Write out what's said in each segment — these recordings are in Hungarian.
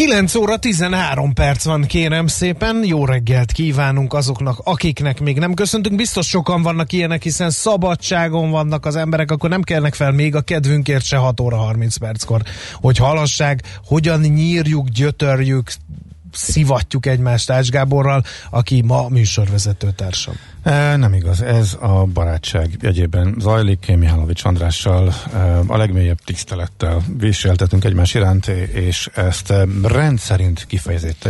9 óra 13 perc van, kérem szépen. Jó reggelt kívánunk azoknak, akiknek még nem köszöntünk. Biztos sokan vannak ilyenek, hiszen szabadságon vannak az emberek, akkor nem kellnek fel még a kedvünkért se 6 óra 30 perckor, hogy halassák, hogyan nyírjuk, gyötörjük, szivatjuk egymást Ács Gáborral, aki ma műsorvezető társam. E, nem igaz, ez a barátság egyében zajlik. Én Mihálovics Andrással e, a legmélyebb tisztelettel viseltetünk egymás iránt, és ezt e, rendszerint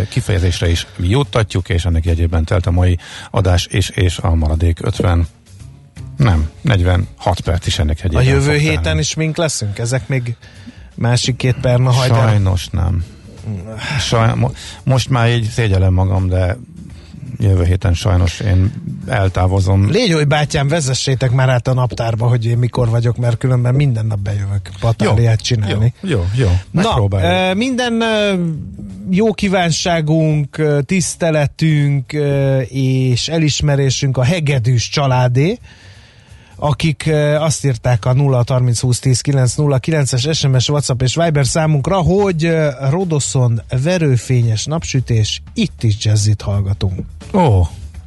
kifejezésre is juttatjuk, és ennek jegyében telt a mai adás, és, és a maradék 50 nem, 46 perc is ennek egyébként. A jövő héten tenni. is mink leszünk? Ezek még másik két perna hajdán? Sajnos nem. Saj, most már így szégyellem magam, de jövő héten sajnos én eltávozom. Légy, hogy bátyám, vezessétek már át a naptárba, hogy én mikor vagyok, mert különben minden nap bejövök patáliát csinálni. Jó, jó, jó Na, minden jó kívánságunk, tiszteletünk és elismerésünk a hegedűs családé, akik azt írták a 0 30 20 10 9 0 9-es SMS, WhatsApp és Viber számunkra, hogy Rodoszon verőfényes napsütés, itt is jazzit hallgatunk. Ó,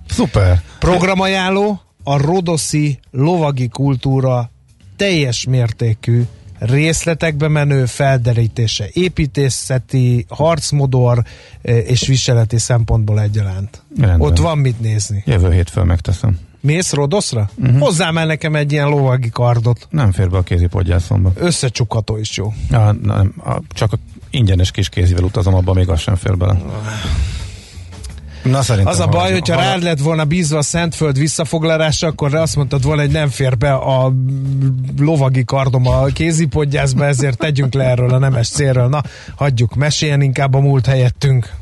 szuper! Programajánló a Rodoszi lovagi kultúra teljes mértékű részletekbe menő felderítése, építészeti, harcmodor és viseleti szempontból egyaránt. Rendben. Ott van mit nézni. Jövő hétfől megteszem. Mész Rodoszra? Uh-huh. Hozzám el nekem egy ilyen lovagi kardot. Nem fér be a kézipodgyászomba. Összecsukható is jó. Ja, nem, a, csak a ingyenes kis kézivel utazom, abban még az sem fér bele. Na, az a baj, hogyha rád lett volna bízva a Szentföld visszafoglalása, akkor azt mondtad volna, hogy nem fér be a lovagi kardom a kézipodgyászba, ezért tegyünk le erről a nemes célről. Na, hagyjuk, meséljen inkább a múlt helyettünk.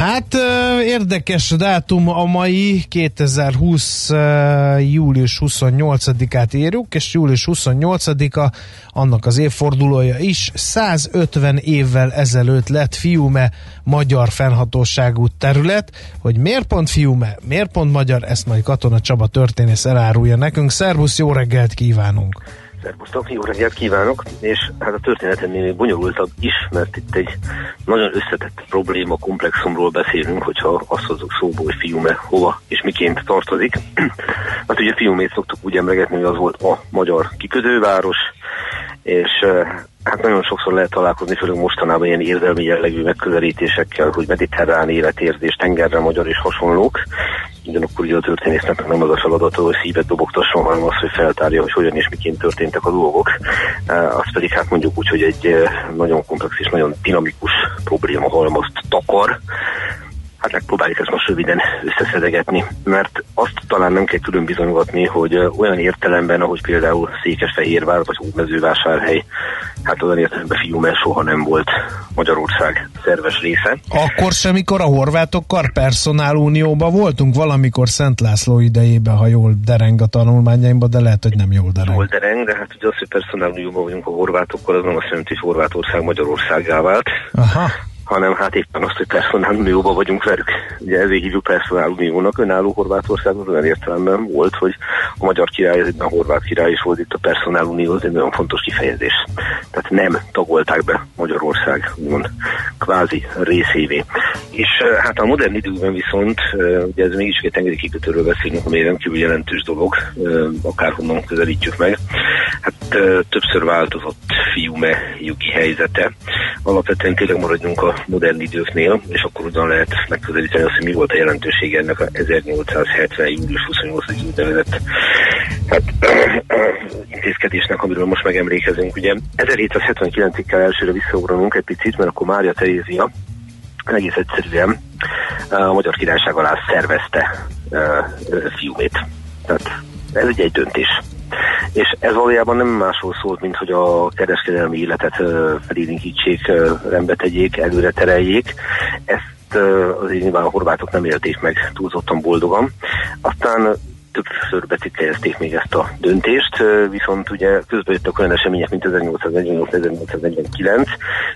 Hát érdekes dátum a mai 2020. július 28-át írjuk, és július 28-a annak az évfordulója is. 150 évvel ezelőtt lett Fiume magyar fennhatóságú terület, hogy miért pont Fiume, miért pont magyar, ezt majd Katona Csaba történész elárulja nekünk. Szervusz, jó reggelt kívánunk! Szervusztok, jó reggelt kívánok, és hát a történetem még bonyolultabb is, mert itt egy nagyon összetett probléma komplexumról beszélünk, hogyha azt hozzuk szóba, hogy fiúme hova és miként tartozik. hát ugye fiúmét szoktuk úgy emlegetni, hogy az volt a magyar kikötőváros, és Hát nagyon sokszor lehet találkozni, főleg mostanában ilyen érdelmi jellegű megközelítésekkel, hogy mediterrán életérzés, tengerre magyar és hasonlók. Ugyanakkor ugye a történésznek nem az a feladata, hogy szívet dobogtasson, hanem az, hogy feltárja, hogy hogyan és miként történtek a dolgok. Azt pedig hát mondjuk úgy, hogy egy nagyon komplex és nagyon dinamikus probléma halmazt takar, Hát megpróbáljuk ezt most röviden összeszedegetni, mert azt talán nem kell külön bizonygatni, hogy olyan értelemben, ahogy például Székesfehérvár vagy Hódmezővásárhely, hát olyan értelemben mert soha nem volt Magyarország szerves része. Akkor sem, mikor a horvátokkal personálunióban voltunk, valamikor Szent László idejében, ha jól dereng a tanulmányaimban, de lehet, hogy nem jól dereng. Jól dereng, de hát ugye az, hogy personálunióban vagyunk a horvátokkal, az nem azt jelenti, hogy Horvátország Magyarországá vált. Aha hanem hát éppen azt, hogy personál unióban vagyunk velük. Ugye ezért hívjuk personál uniónak, önálló Horvátország az olyan értelemben volt, hogy a magyar király, a horvát király is volt itt a personál unió, az egy nagyon fontos kifejezés. Tehát nem tagolták be Magyarország, úgymond kvázi részévé. És hát a modern időkben viszont, ugye ez mégis egy tengeri kikötőről beszélünk, ami rendkívül jelentős dolog, akárhonnan közelítjük meg. Hát többször változott fiúme jogi helyzete. Alapvetően tényleg maradjunk a modern időknél, és akkor ugyan lehet megközelíteni azt, hogy mi volt a jelentősége ennek a 1870. július 28. úgynevezett hát, intézkedésnek, amiről most megemlékezünk. Ugye 1779-ig kell elsőre visszaugranunk egy picit, mert akkor Mária Terézia egész egyszerűen a Magyar Királyság alá szervezte fiúmét. Tehát ez egy, egy döntés. És ez valójában nem másról szólt, mint hogy a kereskedelmi életet felélinkítsék, rendbe tegyék, előre tereljék. Ezt azért nyilván a horvátok nem élték meg túlzottan boldogan. Aztán többször becikkelezték még ezt a döntést, viszont ugye közben jöttek olyan események, mint 1848-1849,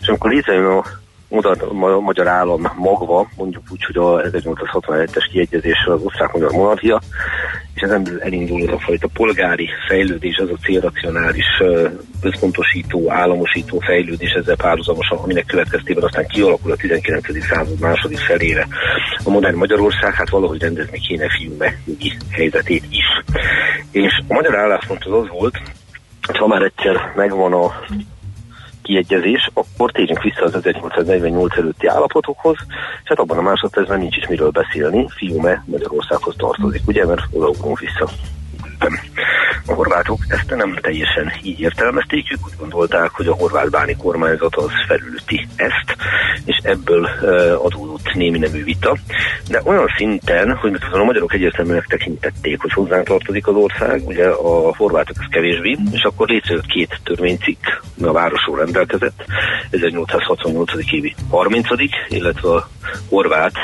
és amikor létrejön a magyar, magyar állam magva, mondjuk úgy, hogy a 1867-es kiegyezésről az osztrák-magyar monarchia, és ezen elindul ez a fajta polgári fejlődés, az a célracionális központosító, államosító fejlődés ezzel párhuzamosan, aminek következtében aztán kialakul a 19. század második felére a modern Magyarország, hát valahogy rendezni kéne filmbe helyzetét is. És a magyar álláspont az az volt, ha már egyszer megvan a kiegyezés, akkor térjünk vissza az 1848 előtti állapotokhoz, és hát abban a másodpercben nincs is miről beszélni, fiume Magyarországhoz tartozik, ugye, mert oda vissza a horvátok ezt nem teljesen így értelmezték, ők úgy gondolták, hogy a horvát báni kormányzat az felülti ezt, és ebből adódott némi nemű vita. De olyan szinten, hogy a magyarok egyértelműen tekintették, hogy hozzánk tartozik az ország, ugye a horvátok ez kevésbé, és akkor létrejött két törvénycikk, a városról rendelkezett, 1868. évi 30 illetve a horvát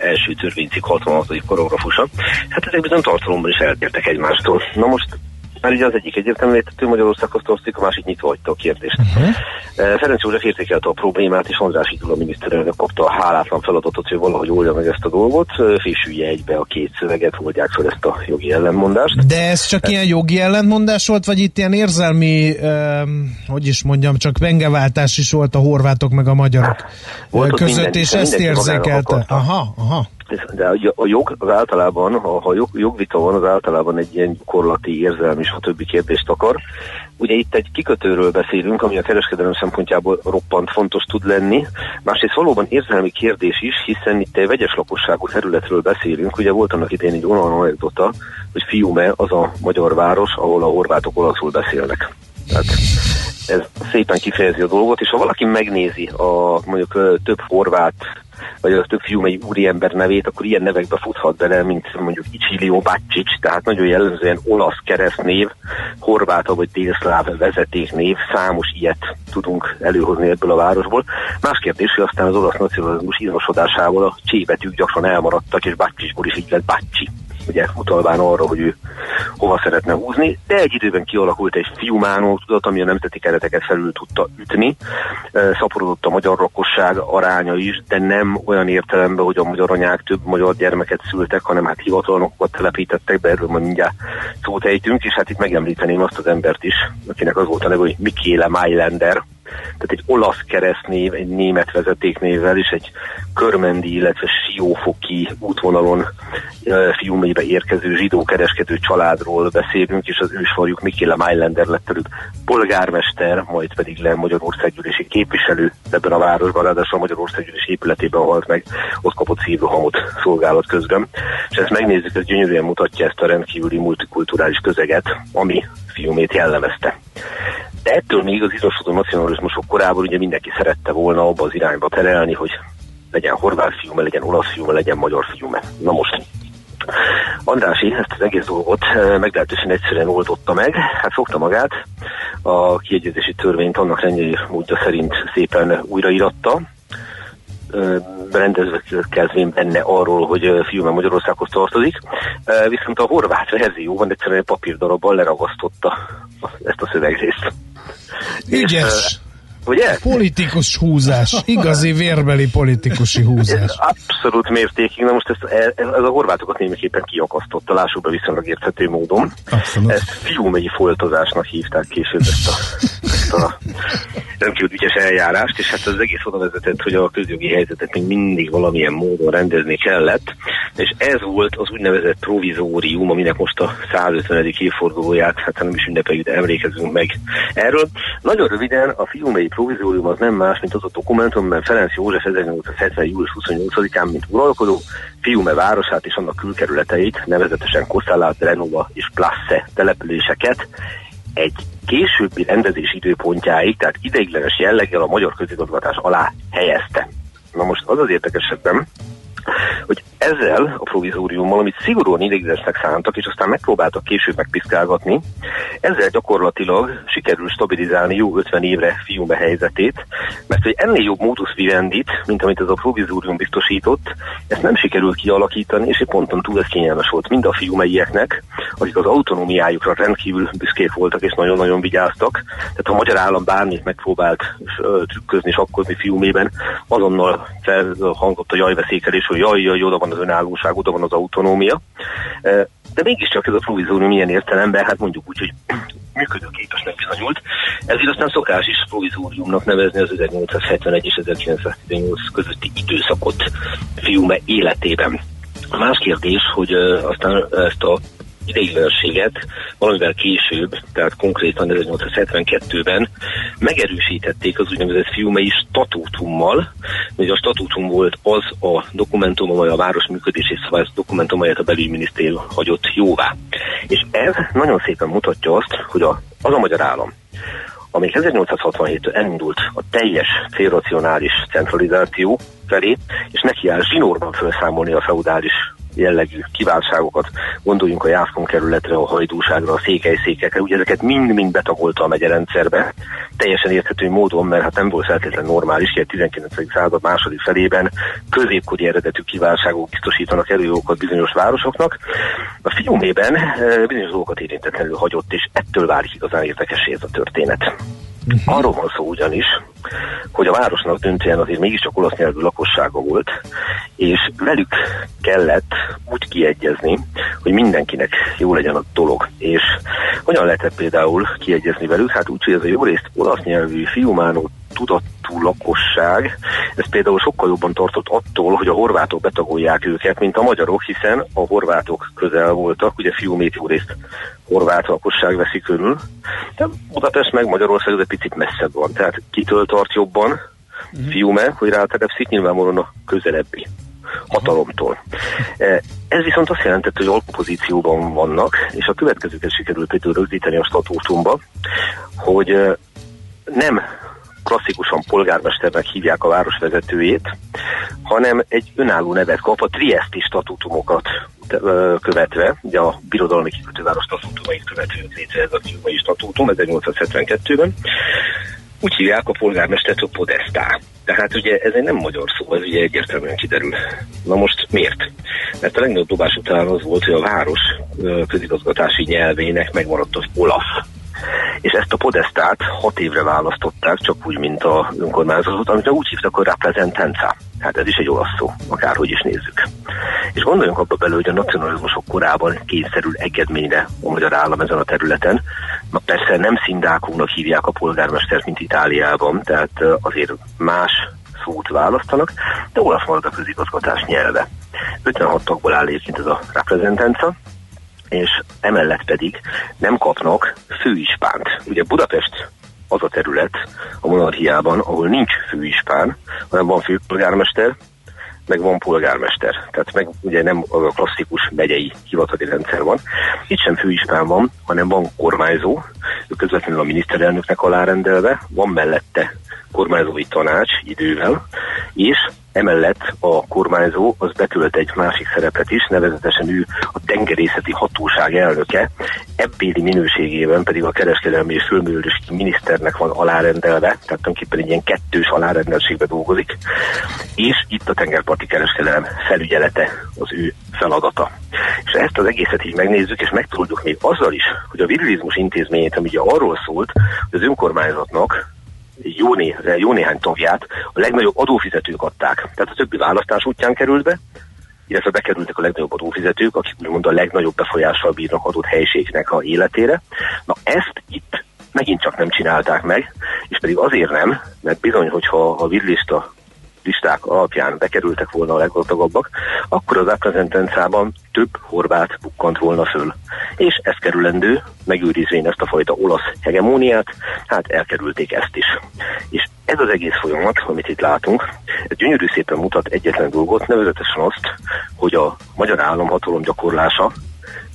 első törvénycikk 66. paragrafusa. Hát ezek bizony tartalomban is eltértek egymástól. Na most mert ugye az egyik egyértelműen értető Magyarországhoz tartozik, a másik nyitva hagyta a kérdést. Uh-huh. Ferenc József értékelte a problémát, és András Idul a miniszterelnök kapta a hálátlan feladatot, hogy valahogy oldja meg ezt a dolgot, fésülje egybe a két szöveget, oldják fel ezt a jogi ellentmondást. De ez csak e- ilyen jogi ellentmondás volt, vagy itt ilyen érzelmi, um, hogy is mondjam, csak pengeváltás is volt a horvátok meg a magyarok volt között, minden, és ezt érzékelte. Aha, aha. De a jog az általában, ha jog, jogvita van, az általában egy ilyen gyakorlati, érzelmi és a többi kérdést akar. Ugye itt egy kikötőről beszélünk, ami a kereskedelem szempontjából roppant fontos tud lenni. Másrészt valóban érzelmi kérdés is, hiszen itt egy vegyes lakosságú területről beszélünk. Ugye volt annak idején egy olyan anekdota, hogy Fiume az a magyar város, ahol a horvátok olaszul beszélnek. Tehát ez szépen kifejezi a dolgot, és ha valaki megnézi a mondjuk több horvát vagy a több fiú egy úriember nevét, akkor ilyen nevekbe futhat bele, mint mondjuk Icsilio Bacsics, tehát nagyon jellemzően olasz keresztnév, horvát vagy délszláv vezetéknév, számos ilyet tudunk előhozni ebből a városból. Más kérdés, hogy aztán az olasz nacionalizmus izmosodásával a csébetűk gyakran elmaradtak, és Bacsicsból is így lett Bacsi ugye utalván arra, hogy ő hova szeretne húzni, de egy időben kialakult egy fiumánó tudat, ami a nemzeti kereteket felül tudta ütni. Szaporodott a magyar lakosság aránya is, de nem olyan értelemben, hogy a magyar anyák több magyar gyermeket szültek, hanem hát hivatalnokat telepítettek be, erről majd mindjárt szót ejtünk, és hát itt megemlíteném azt az embert is, akinek az volt a neve, hogy Mikéle Mailander, tehát egy olasz keresztnév, egy német vezetéknévvel és egy körmendi, illetve siófoki útvonalon fiumébe érkező zsidó kereskedő családról beszélünk, és az ősvarjuk Mikéla Mailander lett előbb polgármester, majd pedig le Magyarországgyűlési képviselő ebben a városban, ráadásul a Magyarországgyűlési épületében halt meg, ott kapott szívrohamot szolgálat közben. És ezt megnézzük, ez gyönyörűen mutatja ezt a rendkívüli multikulturális közeget, ami fiumét jellemezte. De ettől még az izosodó nacionalizmusok korában ugye mindenki szerette volna abba az irányba terelni, hogy legyen horvát fiúme, legyen olasz fiúme, legyen magyar fiúme. Na most. Andrási ezt az egész dolgot eh, meglehetősen egyszerűen oldotta meg, hát fogta magát, a kiegyezési törvényt annak rendjei módja szerint szépen újraíratta, rendezve kezdvén benne arról, hogy fiúme Magyarországhoz tartozik, viszont a horvát verzióban egyszerűen egy papírdarabbal leragasztotta ezt a szövegrészt. Ügyes! És, Ugye? Politikus húzás, igazi vérbeli politikusi húzás. Ez abszolút mértékig, na most ezt, ez, ez a horvátokat némiképpen kiakasztotta, lássuk be viszonylag érthető módon. Abszolút. Ezt fiúmei foltozásnak hívták később ezt a, a rendkívül ügyes eljárást, és hát az egész oda vezetett, hogy a közjogi helyzetet még mindig valamilyen módon rendezni kellett, és ez volt az úgynevezett provizórium, aminek most a 150. évfordulóját, hát nem is ünnepeljük, de emlékezünk meg erről. Nagyon röviden a fiumei provizórium az nem más, mint az a dokumentum, mert Ferenc József 1870. július 28-án, mint uralkodó, Fiume városát és annak külkerületeit, nevezetesen Kosszálát, Renova és Plasse településeket egy későbbi rendezés időpontjáig, tehát ideiglenes jelleggel a magyar közigazgatás alá helyezte. Na most az az érdekesebben, hogy ezzel a provizóriummal, amit szigorúan ideiglenesnek szántak, és aztán megpróbáltak később megpiszkálgatni, ezzel gyakorlatilag sikerül stabilizálni jó 50 évre fiúme helyzetét, mert hogy ennél jobb módusz vivendit, mint amit ez a provizórium biztosított, ezt nem sikerült kialakítani, és ponton túl ez kényelmes volt mind a fiúmeieknek, akik az autonómiájukra rendkívül büszkék voltak, és nagyon-nagyon vigyáztak. Tehát ha a magyar állam bármit megpróbált trükközni, sakkozni fiúmében, azonnal felhangott a jajveszékelés, hogy jaj, jaj, oda van az önállóság, oda van az autonómia. De mégiscsak ez a provizórium milyen értelemben, hát mondjuk úgy, hogy működőképesnek bizonyult. Ezért aztán szokás is provizóriumnak nevezni az 1871 és 1918 közötti időszakot fiúme életében. A más kérdés, hogy aztán ezt a ideiglenességet valamivel később, tehát konkrétan 1872-ben megerősítették az úgynevezett fiumei statútummal. Ugye a statútum volt az a dokumentum, amely a város működését szabályozó dokumentum, amelyet a belügyminisztérium hagyott jóvá. És ez nagyon szépen mutatja azt, hogy a, az a magyar állam, amely 1867-től elindult a teljes célracionális centralizáció felé, és neki áll zsinórban felszámolni a feudális jellegű kiváltságokat, gondoljunk a Jászkon kerületre, a hajdúságra, a székelyszékekre, ugye ezeket mind-mind betagolta a megyerendszerbe, teljesen érthető módon, mert hát nem volt feltétlenül normális, hogy a 19. század második felében középkori eredetű kiváltságok biztosítanak előjogokat bizonyos városoknak. A fiumében eh, bizonyos dolgokat érintetlenül hagyott, és ettől válik igazán érdekesé ez a történet. Uh-huh. Arról van szó ugyanis, hogy a városnak döntően azért mégiscsak olasz nyelvű lakossága volt, és velük kellett úgy kiegyezni, hogy mindenkinek jó legyen a dolog. És hogyan lehetett például kiegyezni velük? Hát úgy, hogy ez a jó részt olasz nyelvű fiumánó tudatú lakosság, ez például sokkal jobban tartott attól, hogy a horvátok betagolják őket, mint a magyarok, hiszen a horvátok közel voltak, ugye fiúmét jó részt horvát lakosság veszi körül, de Budapest meg Magyarország egy picit messzebb van, tehát kitől tart jobban uh-huh. fiúme, hogy rátelepszik nyilvánvalóan a közelebbi hatalomtól. E, ez viszont azt jelentett, hogy alkupozícióban vannak, és a következőket sikerült például rögzíteni a statútumba, hogy e, nem klasszikusan polgármesternek hívják a város vezetőjét, hanem egy önálló nevet kap a trieszti statútumokat követve, ugye a birodalmi kikötőváros statútumait követő létre ez a kiubai statútum 1872-ben, úgy hívják a polgármestert, hogy Podestá. Tehát ugye ez egy nem magyar szó, ez ugye egyértelműen kiderül. Na most miért? Mert a legnagyobb dobás után az volt, hogy a város közigazgatási nyelvének megmaradt az Olaf és ezt a podestát hat évre választották, csak úgy, mint a önkormányzatot, amit úgy hívtak, hogy reprezentanza. Hát ez is egy olasz szó, akárhogy is nézzük. És gondoljunk abba bele, hogy a nacionalizmusok korában kényszerül engedményre a magyar állam ezen a területen. Na persze nem szindákónak hívják a polgármestert, mint Itáliában, tehát azért más szót választanak, de olasz marad a közigazgatás nyelve. 56 tagból áll egyébként ez a reprezentanza, és emellett pedig nem kapnak főispánt. Ugye Budapest az a terület a monarchiában, ahol nincs főispán, hanem van főpolgármester, meg van polgármester. Tehát meg ugye nem a klasszikus megyei hivatali rendszer van. Itt sem főispán van, hanem van kormányzó, ő közvetlenül a miniszterelnöknek alárendelve, van mellette kormányzói tanács idővel, és Emellett a kormányzó az betölt egy másik szerepet is, nevezetesen ő a tengerészeti hatóság elnöke, ebbéli minőségében pedig a kereskedelmi és fölművelési miniszternek van alárendelve, tehát tulajdonképpen egy ilyen kettős alárendelségbe dolgozik, és itt a tengerparti kereskedelem felügyelete az ő feladata. És ezt az egészet így megnézzük, és megtudjuk még azzal is, hogy a virilizmus intézményét, ami ugye arról szólt, hogy az önkormányzatnak jó, né, jó néhány tagját a legnagyobb adófizetők adták. Tehát a többi választás útján került be, illetve bekerültek a legnagyobb adófizetők, akik úgymond a legnagyobb befolyással bírnak adott helységnek a életére. Na ezt itt megint csak nem csinálták meg, pedig azért nem, mert bizony, hogyha a vidlista listák alapján bekerültek volna a leggazdagabbak, akkor az reprezentencában több horvát bukkant volna föl. És ez kerülendő, megőrizvén ezt a fajta olasz hegemóniát, hát elkerülték ezt is. És ez az egész folyamat, amit itt látunk, ez gyönyörű szépen mutat egyetlen dolgot, nevezetesen azt, hogy a magyar államhatalom gyakorlása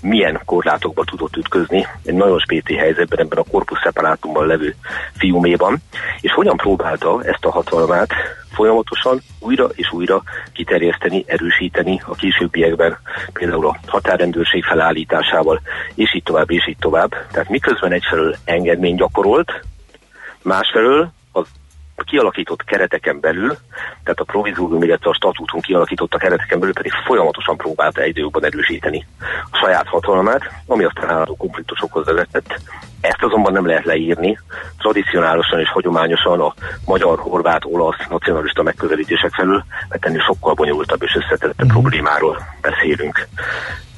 milyen korlátokba tudott ütközni egy nagyon spéti helyzetben ebben a korpusz szeparátumban levő fiuméban, és hogyan próbálta ezt a hatalmát folyamatosan újra és újra kiterjeszteni, erősíteni a későbbiekben, például a határrendőrség felállításával, és így tovább, és így tovább. Tehát miközben egyfelől engedmény gyakorolt, másfelől kialakított kereteken belül, tehát a provizórium, illetve a statútum kialakított a kereteken belül pedig folyamatosan próbálta egy időben erősíteni a saját hatalmát, ami aztán állandó konfliktusokhoz vezetett. Ezt azonban nem lehet leírni. Tradicionálisan és hagyományosan a magyar, horvát, olasz nacionalista megközelítések felül, mert ennél sokkal bonyolultabb és összetettebb uh-huh. problémáról beszélünk.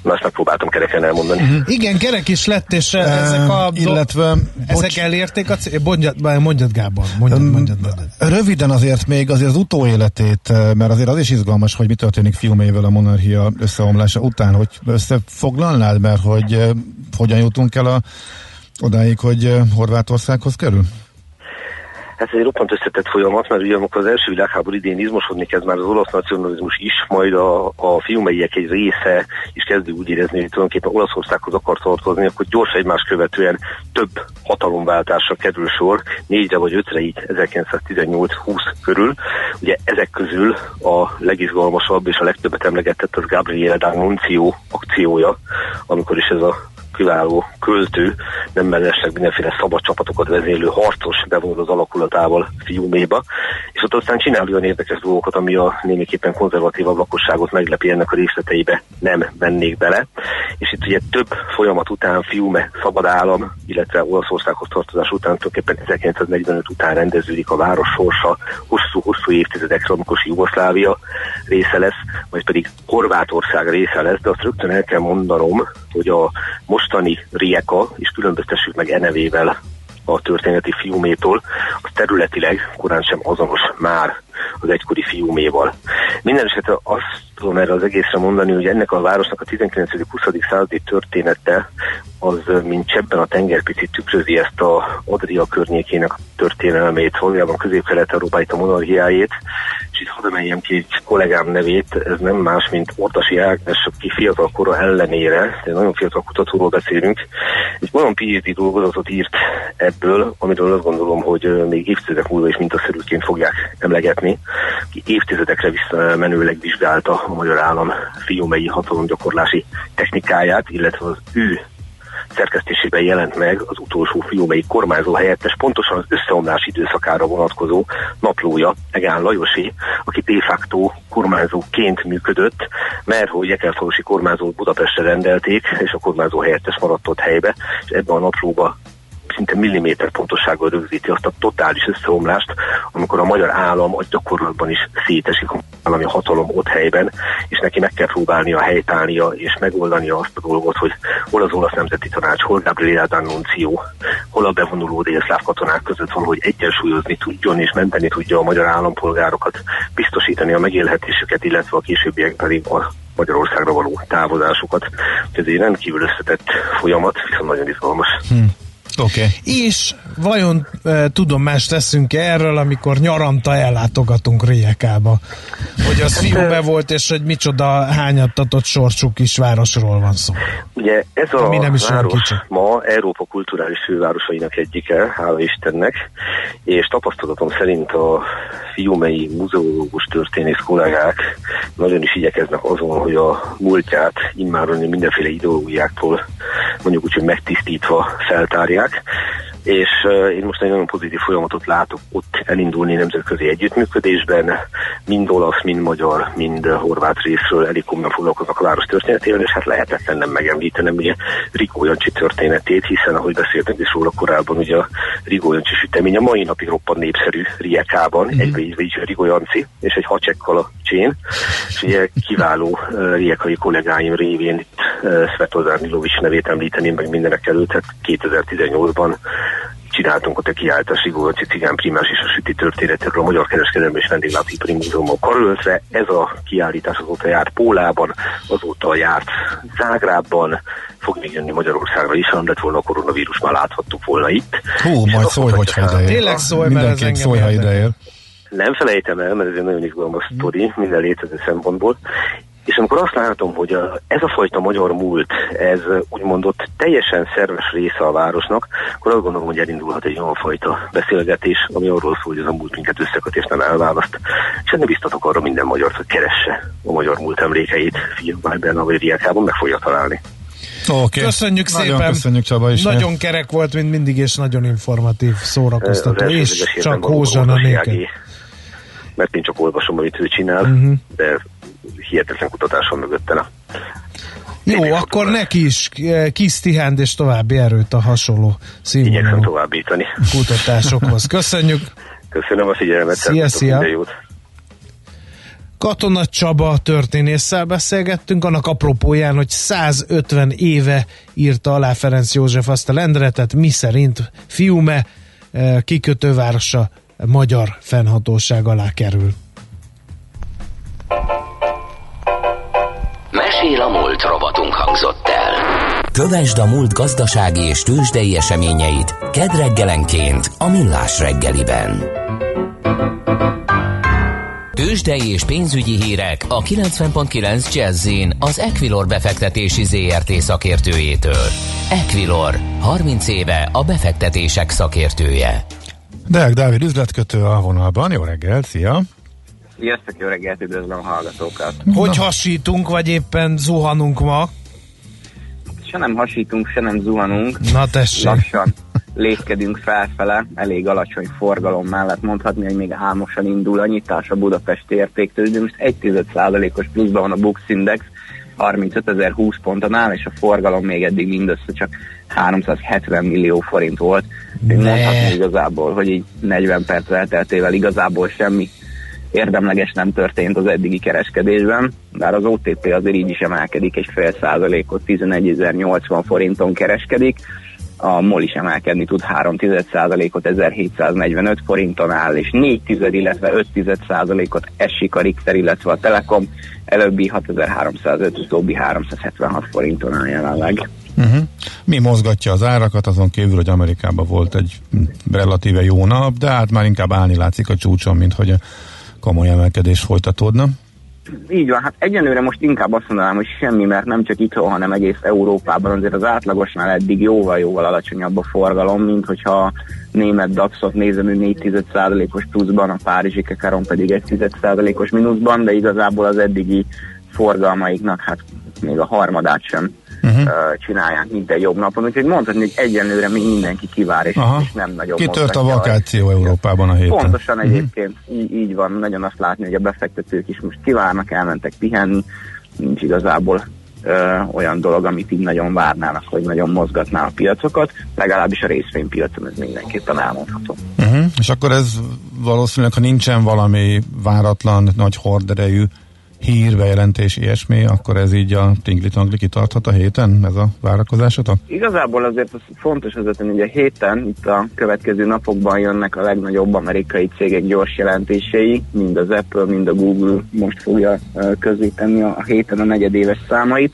Na, ezt megpróbáltam kereken elmondani. Uh-huh. Igen, kerek is lett, és uh, ezek a illetve, ezek bocs, elérték a cél... Mondjad, mondjad Gábor, mondjad, mondjad, mondjad. Röviden azért még azért az utóéletét, mert azért az is izgalmas, hogy mi történik filmével a monarchia összeomlása után, hogy összefoglalnád, mert hogy hogyan jutunk el a, odáig, hogy Horvátországhoz kerül? Ez egy roppant összetett folyamat, mert ugye amikor az első világháború idén izmosodni kezd már az olasz nacionalizmus is, majd a, a fiumeiek egy része is kezdő úgy érezni, hogy tulajdonképpen Olaszországhoz akar tartozni, akkor gyors egymás követően több hatalomváltásra kerül sor, négyre vagy ötre így 1918-20 körül. Ugye ezek közül a legizgalmasabb és a legtöbbet emlegetett az Gabriele D'Annunzio akciója, amikor is ez a kiváló költő, nem mellesleg mindenféle szabad csapatokat vezélő harcos bevonul az alakulatával fiúméba, és ott aztán csinál olyan érdekes dolgokat, ami a némiképpen konzervatívabb lakosságot meglepi ennek a részleteibe, nem mennék bele. És itt ugye több folyamat után fiúme szabad állam, illetve Olaszországhoz tartozás után tulajdonképpen 1945 után rendeződik a város sorsa, hosszú-hosszú évtizedekre, amikor Jugoszlávia része lesz, vagy pedig Horvátország része lesz, de azt rögtön el kell mondanom, hogy a mostani Rieka, és különböztessük meg Enevével a történeti fiúmétól, az területileg korán sem azonos már az egykori fiúméval. Minden esetre azt tudom erre az egészre mondani, hogy ennek a városnak a 19.-20. századi története az mint csebben a tengerpicit tükrözi ezt a Adria környékének történelmét, valójában közép-kelet-európai a monarchiájét, és itt hadd emeljem ki egy kollégám nevét, ez nem más, mint Ortasi Ágnes, aki fiatal kora ellenére, de nagyon fiatal kutatóról beszélünk, egy olyan PhD dolgozatot írt ebből, amiről azt gondolom, hogy még évtizedek múlva is mintaszerűként fogják emlegetni, aki évtizedekre visszamenőleg vizsgálta a magyar állam fiumei hatalomgyakorlási technikáját, illetve az ő szerkesztésében jelent meg az utolsó fiumei kormányzó helyettes, pontosan az összeomlás időszakára vonatkozó naplója, Egán Lajosi, aki de facto kormányzóként működött, mert hogy Ekelfalosi kormányzót Budapestre rendelték, és a kormányzó helyettes maradt ott helybe, és ebben a naplóba szinte milliméter pontossággal rögzíti azt a totális összeomlást, amikor a magyar állam a gyakorlatban is szétesik a állami hatalom ott helyben, és neki meg kell próbálnia helytállnia és megoldania azt a dolgot, hogy hol az olasz nemzeti tanács, hol Gabriela D'Annunzio, hol a bevonuló délszláv katonák között valahogy egyensúlyozni tudjon és menteni tudja a magyar állampolgárokat, biztosítani a megélhetésüket, illetve a későbbiek pedig a Magyarországra való távozásukat. Ez egy rendkívül összetett folyamat, viszont nagyon izgalmas. Hmm. Okay. És vajon e, tudomást teszünk erről, amikor nyaranta ellátogatunk Riekába? Hogy az fiúbe volt, és hogy micsoda hányattatott sorsú kis városról van szó. Ugye ez a Ami nem is város ma Európa kulturális fővárosainak egyike, hála Istennek, és tapasztalatom szerint a fiumei muzeológus történész kollégák nagyon is igyekeznek azon, hogy a múltját immáron mindenféle ideológiáktól mondjuk úgy, hogy megtisztítva feltárják work. És uh, én most egy nagyon pozitív folyamatot látok ott elindulni nemzetközi együttműködésben, mind olasz, mind magyar, mind horvát részről elég komolyan foglalkoznak a város történetével, és hát lehetetlen nem megemlítenem ugye Rigó Jancsi történetét, hiszen ahogy beszéltünk is róla korábban, ugye a Rigó Jancsi sütemény a mai napig roppant népszerű Riekában, mm-hmm. egybe így, így Rigó Jancsi, és egy hacsekkal a csén, és ugye kiváló uh, riekai kollégáim révén itt uh, Svetozár Milovics nevét említeném meg mindenek előtt, tehát 2018-ban csináltunk ott egy kiállítás Rigóci Cigán Primás és a Süti történetekről a Magyar Kereskedelmi és Vendéglátóipari Múzeumban karöltve. Ez a kiállítás azóta járt Pólában, azóta járt Zágrában, fog még jönni Magyarországra is, ha lett volna a koronavírus, már láthattuk volna itt. Hú, majd szólj, hogyha ideér. Tényleg szólj, mert ez szólj, ha ideér. Nem felejtem el, mert ez egy nagyon izgalmas sztori minden létező szempontból. És amikor azt látom, hogy a, ez a fajta magyar múlt, ez úgymond ott teljesen szerves része a városnak, akkor azt gondolom, hogy elindulhat egy olyan fajta beszélgetés, ami arról szól, hogy ez a múlt minket összeköt és nem elválaszt. És ennek biztatok arra minden magyar, hogy keresse a magyar múlt emlékeit Figyelmában, a Riákában, meg fogja találni. Okay. Köszönjük nagyon szépen. Köszönjük Csaba is. Nagyon kerek volt, mint mindig, és nagyon informatív, szórakoztató. És csak hózsan a néket. Mert én csak olvasom, amit ő csinál, uh-huh. de hihetetlen kutatás van mögötte. Jó, Én akkor neki is eh, kis Tihánd és további erőt a hasonló színvonalú továbbítani. kutatásokhoz. Köszönjük! Köszönöm a figyelmet, szia, szia. Katona Csaba történésszel beszélgettünk, annak apropóján, hogy 150 éve írta alá Ferenc József azt a lendeletet, mi szerint Fiume eh, kikötővárosa magyar fennhatóság alá kerül. Mesél a múlt robotunk hangzott el. Kövesd a múlt gazdasági és tőzsdei eseményeit kedd reggelenként a Millás reggeliben. Tőzsdei és pénzügyi hírek a 90.9 jazz az Equilor befektetési ZRT szakértőjétől. Equilor, 30 éve a befektetések szakértője. Deák Dávid üzletkötő a vonalban, jó reggel, szia! Sziasztok, jó reggelt, üdvözlöm a hallgatókat. Hogy Na. hasítunk, vagy éppen zuhanunk ma? Se nem hasítunk, se nem zuhanunk. Na tessék. Lassan lépkedünk felfele, elég alacsony forgalom mellett mondhatni, hogy még álmosan indul a nyitás a Budapesti értéktől, de most 1,1%-os pluszban van a Bux Index, 35.020 ponton áll, és a forgalom még eddig mindössze csak 370 millió forint volt. Mondhatni igazából, hogy így 40 perc elteltével igazából semmi érdemleges nem történt az eddigi kereskedésben, bár az OTP azért így is emelkedik egy fél százalékot, 11.080 forinton kereskedik, a MOL is emelkedni tud 3 százalékot 1745 forinton áll, és 4 tized, illetve 5 százalékot esik a Richter, illetve a Telekom, előbbi 6305, utóbbi 376 forinton áll jelenleg. Uh-huh. Mi mozgatja az árakat, azon kívül, hogy Amerikában volt egy relatíve jó nap, de hát már inkább állni látszik a csúcson, mint hogy a komoly emelkedés folytatódna? Így van, hát egyenlőre most inkább azt mondanám, hogy semmi, mert nem csak itthon, hanem egész Európában azért az átlagosnál eddig jóval-jóval alacsonyabb a forgalom, mint hogyha a német DAX-ot nézem, 4,1%-os pluszban, a Párizsi Kekaron pedig 1,1%-os mínuszban, de igazából az eddigi forgalmaiknak hát még a harmadát sem uh-huh. uh, csinálják minden jobb napon, úgyhogy mondhatni, hogy egyenlőre még mindenki kivár, és, és nem nagyon Kitört a vakáció a Európában a héten. Pontosan uh-huh. egyébként így, így van, nagyon azt látni, hogy a befektetők is most kivárnak, elmentek pihenni, nincs igazából ö, olyan dolog, amit így nagyon várnának, hogy nagyon mozgatná a piacokat, legalábbis a részvénypiacon ez mindenképpen elmondható. Uh-huh. És akkor ez valószínűleg, ha nincsen valami váratlan, nagy horderejű hír, bejelentés, ilyesmi, akkor ez így a tingli-tangli kitarthat a héten, ez a várakozásotok? Igazából azért az fontos vezetni, hogy a héten, itt a következő napokban jönnek a legnagyobb amerikai cégek gyors jelentései, mind az Apple, mind a Google most fogja közzétenni a héten a negyedéves számait.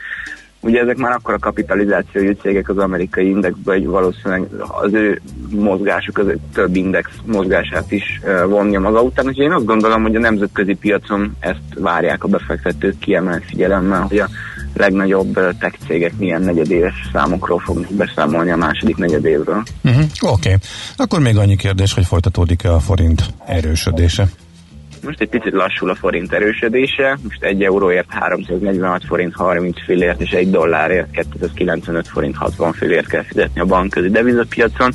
Ugye ezek már akkor a kapitalizációjú cégek az amerikai indexben, hogy valószínűleg az ő mozgásuk, az több index mozgását is vonja maga után. Úgyhogy én azt gondolom, hogy a nemzetközi piacon ezt várják a befektetők kiemelt figyelemmel, hogy a legnagyobb tech cégek milyen negyedéves számokról fognak beszámolni a második negyedévről. Uh-huh. Oké. Okay. Akkor még annyi kérdés, hogy folytatódik-e a forint erősödése? Most egy picit lassul a forint erősödése, most egy euróért 346 forint 30 fillért, és egy dollárért 295 forint 60 fillért kell fizetni a bankközi devizapiacon.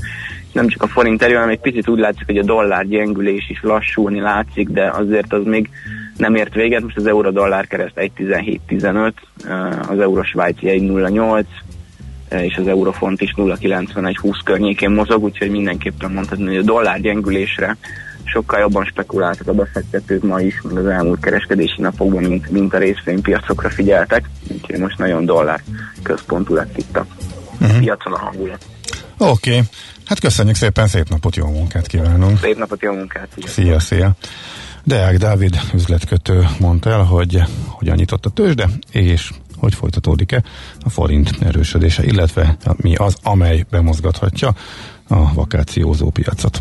Nem csak a forint erő, hanem egy picit úgy látszik, hogy a dollár gyengülés is lassulni látszik, de azért az még nem ért véget. Most az euró-dollár kereszt 1,1715, az euró svájci 1,08, és az eurofont is 0,91-20 környékén mozog, úgyhogy mindenképpen mondhatni, hogy a dollár gyengülésre sokkal jobban spekuláltak a befektetők ma is, meg az elmúlt kereskedési napokban, mint, mint a részvénypiacokra figyeltek, úgyhogy most nagyon dollár központú lett itt a uh-huh. piacon a hangulat. Oké, okay. hát köszönjük szépen, szép napot, jó munkát kívánunk. Szép napot, jó munkát. Szia, szia. Deák Dávid üzletkötő mondta el, hogy hogyan nyitott a tőzsde, és hogy folytatódik-e a forint erősödése, illetve mi az, amely bemozgathatja a vakációzó piacot.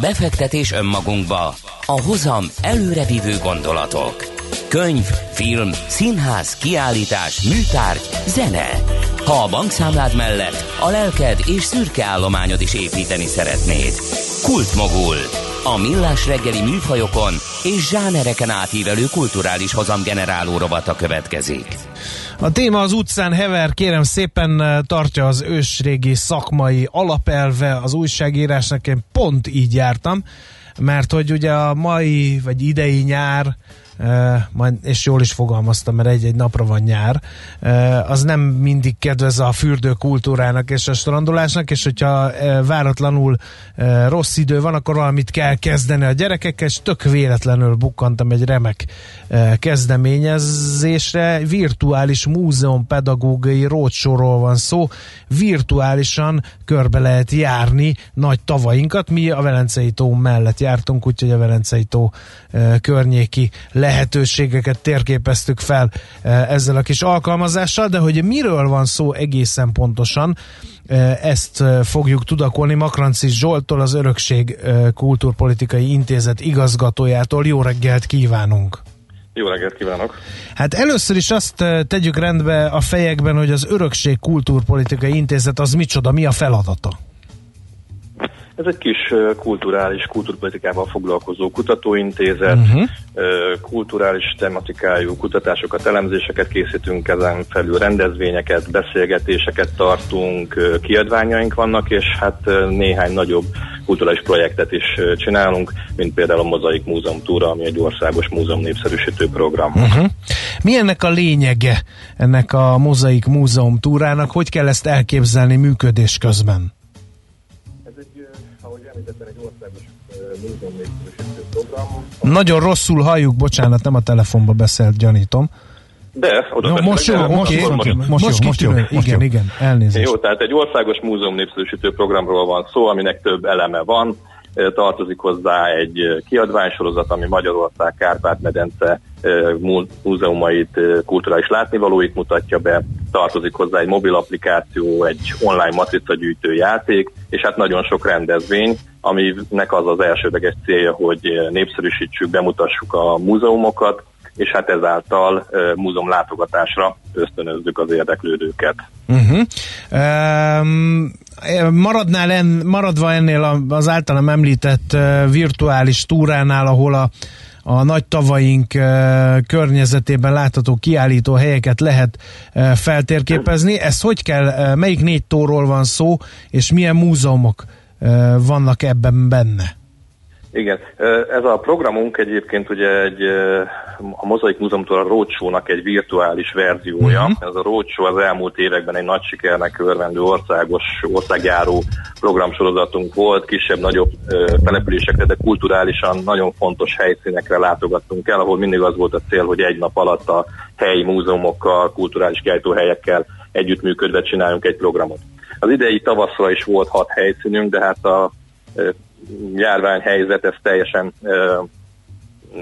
Befektetés önmagunkba, a hozam előrevívő gondolatok. Könyv, film, színház, kiállítás, műtárgy, zene. Ha a bankszámlád mellett a lelked és szürke állományod is építeni szeretnéd. Kultmogul. A millás reggeli műfajokon és zsánereken átívelő kulturális hozamgeneráló rovata következik. A téma az utcán hever, kérem szépen tartja az ősrégi szakmai alapelve az újságírásnak, én pont így jártam, mert hogy ugye a mai vagy idei nyár majd, és jól is fogalmaztam, mert egy-egy napra van nyár, az nem mindig kedvez a fürdő kultúrának és a strandolásnak, és hogyha váratlanul rossz idő van, akkor valamit kell kezdeni a gyerekekkel, és tök véletlenül bukkantam egy remek kezdeményezésre. Virtuális múzeum pedagógiai rócsorról van szó, virtuálisan körbe lehet járni nagy tavainkat. Mi a Velencei tó mellett jártunk, úgyhogy a Velencei tó környéki le lehetőségeket térképeztük fel eh, ezzel a kis alkalmazással, de hogy miről van szó egészen pontosan, eh, ezt eh, fogjuk tudakolni Makrancis Zsoltól, az Örökség Kultúrpolitikai Intézet igazgatójától. Jó reggelt kívánunk! Jó reggelt kívánok! Hát először is azt tegyük rendbe a fejekben, hogy az Örökség Kultúrpolitikai Intézet az micsoda, mi a feladata? Ez egy kis kulturális, kultúrpolitikával foglalkozó kutatóintézet, uh-huh. kulturális tematikájú kutatásokat, elemzéseket készítünk, ezen felül rendezvényeket, beszélgetéseket tartunk, kiadványaink vannak, és hát néhány nagyobb kulturális projektet is csinálunk, mint például a Mozaik Múzeum Túra, ami egy országos múzeum népszerűsítő program. Uh-huh. Mi ennek a lényege, ennek a Mozaik Múzeum Túrának? Hogy kell ezt elképzelni működés közben? Nagyon rosszul halljuk, bocsánat, nem a telefonba beszélt, gyanítom. De, oda no, most, jó, oké, most, most, most, most, most jó, most igen, jó. igen, elnézést. Jó, tehát egy országos múzeum népszerűsítő programról van szó, aminek több eleme van. Tartozik hozzá egy kiadványsorozat, ami Magyarország Kárpát-medence múzeumait, kulturális látnivalóit mutatja be. Tartozik hozzá egy mobil applikáció, egy online matricagyűjtő játék, és hát nagyon sok rendezvény, aminek az az elsődleges célja, hogy népszerűsítsük, bemutassuk a múzeumokat, és hát ezáltal uh, múzeum látogatásra ösztönözzük az érdeklődőket. Uh-huh. Um, maradnál en, maradva ennél az általam említett uh, virtuális túránál, ahol a a nagy tavaink uh, környezetében látható kiállító helyeket lehet uh, feltérképezni. Ez hogy kell, uh, melyik négy tóról van szó, és milyen múzeumok vannak ebben benne? Igen, ez a programunk egyébként ugye egy, a Mozaik Múzeumtól a Roadshow-nak egy virtuális verziója. Uh-huh. Ez a Roadshow az elmúlt években egy nagy sikernek örvendő országos, országjáró programsorozatunk volt, kisebb-nagyobb településekre, de kulturálisan nagyon fontos helyszínekre látogattunk el, ahol mindig az volt a cél, hogy egy nap alatt a helyi múzeumokkal, kulturális kiállítóhelyekkel együttműködve csináljunk egy programot. Az idei tavaszra is volt hat helyszínünk, de hát a járványhelyzet ez teljesen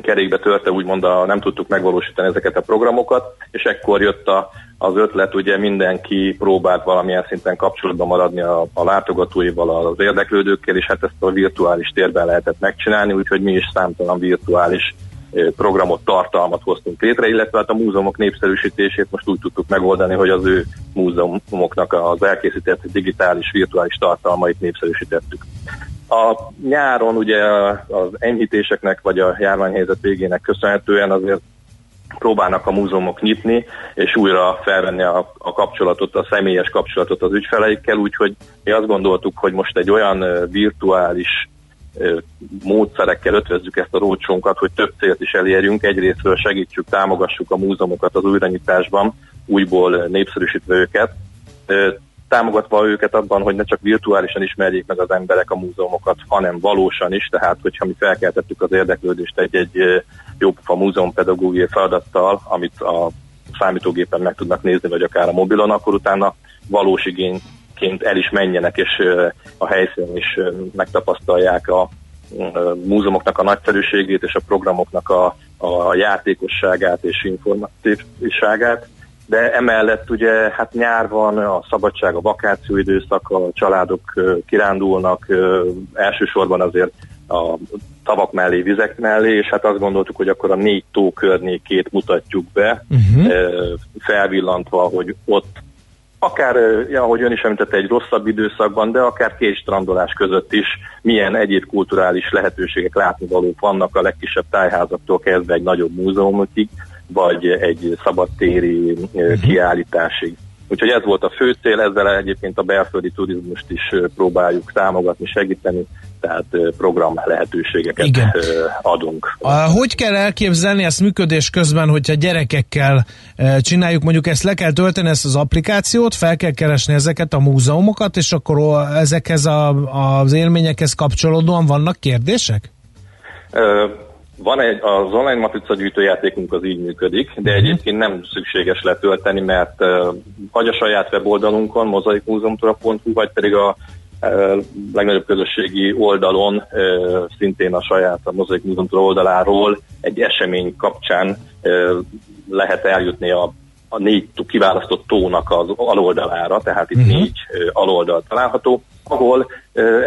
kerékbe törte, úgymond a, nem tudtuk megvalósítani ezeket a programokat, és ekkor jött a, az ötlet, ugye mindenki próbált valamilyen szinten kapcsolatban maradni a, a látogatóival, az érdeklődőkkel, és hát ezt a virtuális térben lehetett megcsinálni, úgyhogy mi is számtalan virtuális programot, tartalmat hoztunk létre, illetve hát a múzeumok népszerűsítését most úgy tudtuk megoldani, hogy az ő múzeumoknak az elkészített digitális, virtuális tartalmait népszerűsítettük. A nyáron ugye az enyhítéseknek vagy a járványhelyzet végének köszönhetően azért próbálnak a múzeumok nyitni, és újra felvenni a, a kapcsolatot, a személyes kapcsolatot az ügyfeleikkel, úgyhogy mi azt gondoltuk, hogy most egy olyan virtuális módszerekkel ötvözzük ezt a rócsónkat, hogy több célt is elérjünk. Egyrésztről segítsük, támogassuk a múzeumokat az újranyitásban, újból népszerűsítve őket, támogatva őket abban, hogy ne csak virtuálisan ismerjék meg az emberek a múzeumokat, hanem valósan is, tehát hogyha mi felkeltettük az érdeklődést egy-egy jópofa múzeum pedagógiai feladattal, amit a számítógépen meg tudnak nézni, vagy akár a mobilon, akkor utána valós igény ként el is menjenek, és a helyszínen is megtapasztalják a múzeumoknak a nagyszerűségét és a programoknak a, a játékosságát és informatívságát. De emellett ugye hát nyár van, a szabadság, a vakációidőszak, a családok kirándulnak, elsősorban azért a tavak mellé, vizek mellé, és hát azt gondoltuk, hogy akkor a négy tó környékét mutatjuk be, uh-huh. felvillantva, hogy ott akár, ja, ahogy ön is említette, egy rosszabb időszakban, de akár két strandolás között is milyen egyéb kulturális lehetőségek látnivalók vannak a legkisebb tájházaktól kezdve egy nagyobb múzeumokig, vagy egy szabadtéri uh-huh. kiállításig. Úgyhogy ez volt a fő cél, ezzel egyébként a belföldi turizmust is próbáljuk támogatni, segíteni, tehát program lehetőségeket Igen. adunk. Hogy kell elképzelni ezt működés közben, hogyha gyerekekkel csináljuk, mondjuk ezt le kell tölteni, ezt az applikációt, fel kell keresni ezeket a múzeumokat, és akkor ezekhez a, az élményekhez kapcsolódóan vannak kérdések? Van egy, az online matrica gyűjtőjátékunk az így működik, de uh-huh. egyébként nem szükséges letölteni, mert uh, vagy a saját weboldalunkon, mozaikmúzeumtura.hu, vagy pedig a uh, legnagyobb közösségi oldalon, uh, szintén a saját a Mozaik Múzeum oldaláról egy esemény kapcsán uh, lehet eljutni a a négy kiválasztott tónak az aloldalára, tehát itt uh-huh. négy aloldal található, ahol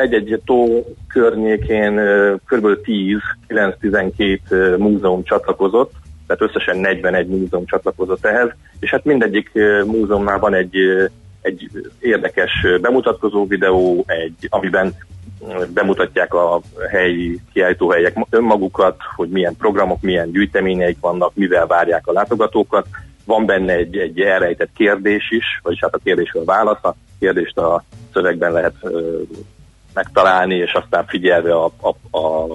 egy-egy tó környékén kb. 10-9-12 múzeum csatlakozott, tehát összesen 41 múzeum csatlakozott ehhez, és hát mindegyik múzeumnál van egy, egy érdekes bemutatkozó videó, egy, amiben bemutatják a helyi kiállítóhelyek önmagukat, hogy milyen programok, milyen gyűjteményeik vannak, mivel várják a látogatókat, van benne egy, egy elrejtett kérdés is, vagyis hát a kérdésről válasz, kérdést a szövegben lehet ö, megtalálni, és aztán figyelve a, a, a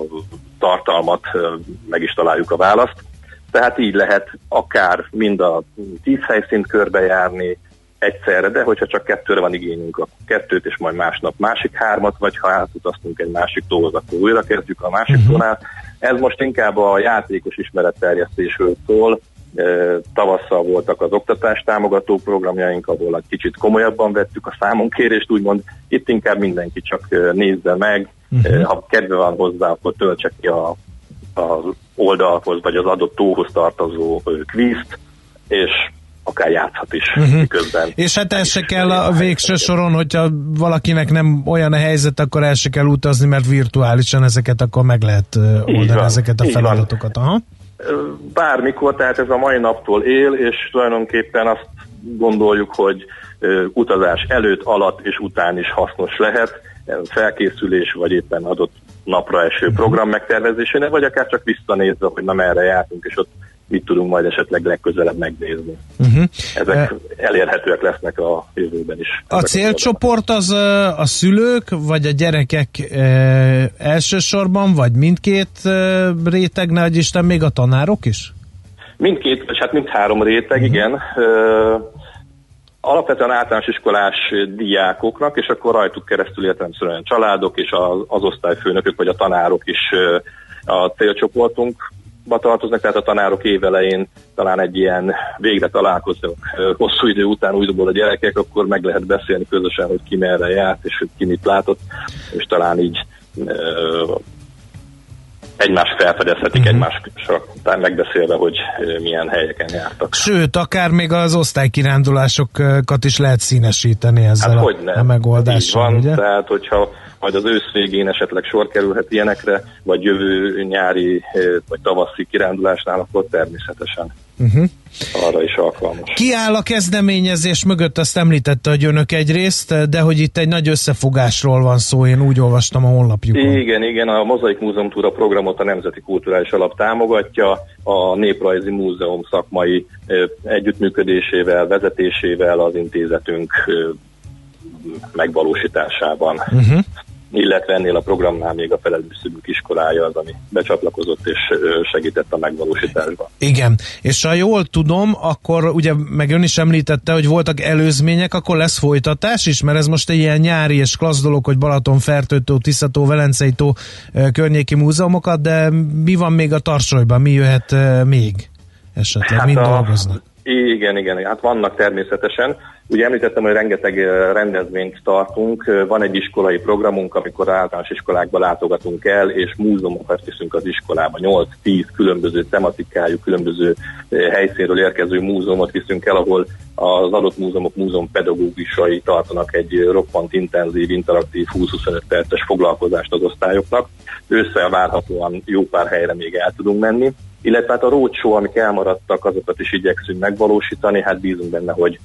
tartalmat ö, meg is találjuk a választ. Tehát így lehet akár mind a tíz helyszínt körbejárni egyszerre, de hogyha csak kettőre van igényünk, akkor kettőt, és majd másnap másik hármat, vagy ha átutaztunk egy másik tóhoz, akkor újra kezdjük a másik uh-huh. tónál. Ez most inkább a játékos ismeretterjesztésről szól, Tavasszal voltak az oktatás támogató programjaink, ahol egy kicsit komolyabban vettük a számonkérést, úgymond itt inkább mindenki csak nézze meg, uh-huh. ha kedve van hozzá, akkor töltse ki a, az oldalhoz, vagy az adott tóhoz tartozó kvízt, és akár játszhat is uh-huh. közben. És hát ez se kell a végső soron, hogyha valakinek nem olyan a helyzet, akkor el se kell utazni, mert virtuálisan ezeket akkor meg lehet oldani, ezeket a feladatokat. Aha bármikor, tehát ez a mai naptól él, és tulajdonképpen azt gondoljuk, hogy utazás előtt, alatt és után is hasznos lehet, felkészülés, vagy éppen adott napra eső program megtervezésének, vagy akár csak visszanézve, hogy na merre jártunk, és ott mit tudunk majd esetleg legközelebb megnézni. Uh-huh. Ezek uh, elérhetőek lesznek a jövőben is. A célcsoport az a szülők, vagy a gyerekek elsősorban, vagy mindkét réteg, ne Isten, még a tanárok is? Mindkét, vagy hát mindhárom réteg, uh-huh. igen. Alapvetően általános iskolás diákoknak, és akkor rajtuk keresztül értelemszerűen családok és az, az osztályfőnökök, vagy a tanárok is a célcsoportunk tartoznak, tehát a tanárok évelején talán egy ilyen végre találkoznak hosszú idő után újból a gyerekek, akkor meg lehet beszélni közösen, hogy ki merre járt, és hogy ki mit látott, és talán így egymást felfedezhetik uh-huh. egymással után megbeszélve, hogy milyen helyeken jártak. Sőt, akár még az osztálykirándulásokat is lehet színesíteni ezzel hát, a, a megoldással. Így van, ugye? tehát hogyha majd az ősz végén esetleg sor kerülhet ilyenekre, vagy jövő nyári vagy tavaszi kirándulásnál, akkor természetesen uh-huh. arra is alkalmas. Ki áll a kezdeményezés mögött? Azt említette, hogy önök egyrészt, de hogy itt egy nagy összefogásról van szó, én úgy olvastam a honlapjukon. Igen, igen, a Mozaik Múzeum Túra programot a Nemzeti Kulturális Alap támogatja, a Néprajzi Múzeum szakmai együttműködésével, vezetésével az intézetünk megvalósításában. Uh-huh illetve ennél a programnál még a felelős szülők iskolája az, ami becsatlakozott és segített a megvalósításban. Igen, és ha jól tudom, akkor ugye meg ön is említette, hogy voltak előzmények, akkor lesz folytatás is, mert ez most egy ilyen nyári és klassz dolog, hogy Balaton, Fertőtó, Tiszató, Velencei tó környéki múzeumokat, de mi van még a tarsolyban, mi jöhet még esetleg, hát mind a, dolgoznak? Igen, igen, hát vannak természetesen. Ugye említettem, hogy rengeteg rendezvényt tartunk. Van egy iskolai programunk, amikor általános iskolákba látogatunk el, és múzeumokat viszünk az iskolába. 8-10 különböző tematikájú, különböző helyszínről érkező múzeumot viszünk el, ahol az adott múzeumok múzeum pedagógusai tartanak egy roppant intenzív, interaktív 20-25 perces foglalkozást az osztályoknak. Ősszel várhatóan jó pár helyre még el tudunk menni illetve hát a roadshow, amik elmaradtak, azokat is igyekszünk megvalósítani, hát bízunk benne, hogy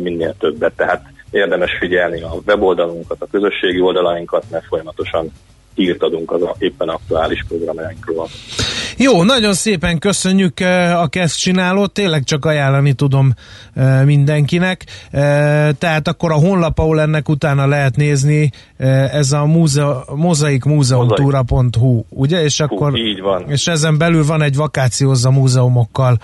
minél többet. Tehát érdemes figyelni a weboldalunkat, a közösségi oldalainkat, mert folyamatosan hírt adunk az a éppen aktuális programjainkról. Jó, nagyon szépen köszönjük a kezd csinálót, tényleg csak ajánlani tudom mindenkinek. Tehát akkor a honlap, ahol ennek utána lehet nézni, ez a múze, mozaikmúzeumtúra.hu, ugye? És akkor Hú, így van. És ezen belül van egy vakációzza múzeumokkal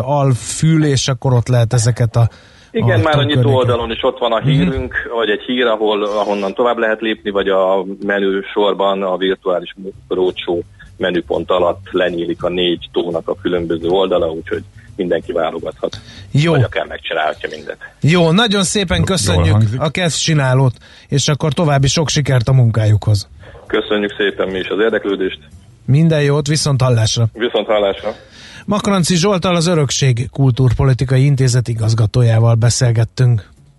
alfül, és akkor ott lehet ezeket a igen, már a nyitó oldalon is ott van a mhm. hírünk, uh-huh. vagy egy hír, ahol, ahonnan tovább lehet lépni, vagy a menü sorban a virtuális roadshow menüpont alatt lenyílik a négy tónak a különböző oldala, úgyhogy mindenki válogathat. Jó. Vagy akár megcsinálhatja mindet. Jó, nagyon szépen köszönjük a kezd csinálót, és akkor további sok sikert a munkájukhoz. Köszönjük szépen mi is az érdeklődést. Minden jót, viszont hallásra. Viszont hallásra. Makranci Zsoltal az Örökség Kultúrpolitikai Intézet igazgatójával beszélgettünk.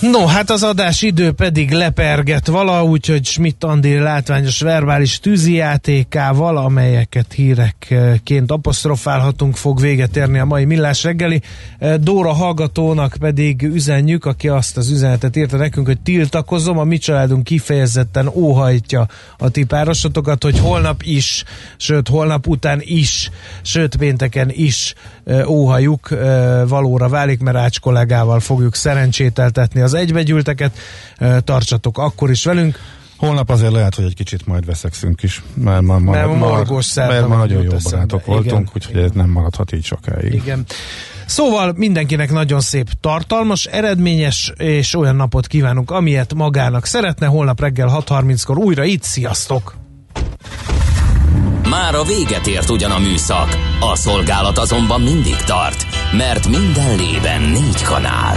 No, hát az adás idő pedig leperget vala, úgyhogy Schmidt Andi látványos verbális tűzijátékával, amelyeket hírekként apostrofálhatunk, fog véget érni a mai millás reggeli. Dóra hallgatónak pedig üzenjük, aki azt az üzenetet írta nekünk, hogy tiltakozom, a mi családunk kifejezetten óhajtja a ti párosotokat, hogy holnap is, sőt holnap után is, sőt pénteken is óhajuk valóra válik, mert Ács kollégával fogjuk szerencsételtetni az egybegyűlteket. Tartsatok akkor is velünk. Holnap azért lehet, hogy egy kicsit majd veszekszünk is, mert ma, ma, mert, ma, mert ma nagyon jó barátok voltunk, Igen. úgyhogy ez nem maradhat így sokáig. Igen. Szóval mindenkinek nagyon szép, tartalmas, eredményes és olyan napot kívánunk, amilyet magának szeretne. Holnap reggel 6.30-kor újra itt, sziasztok! Már a véget ért ugyan a műszak, a szolgálat azonban mindig tart, mert minden lében négy kanál.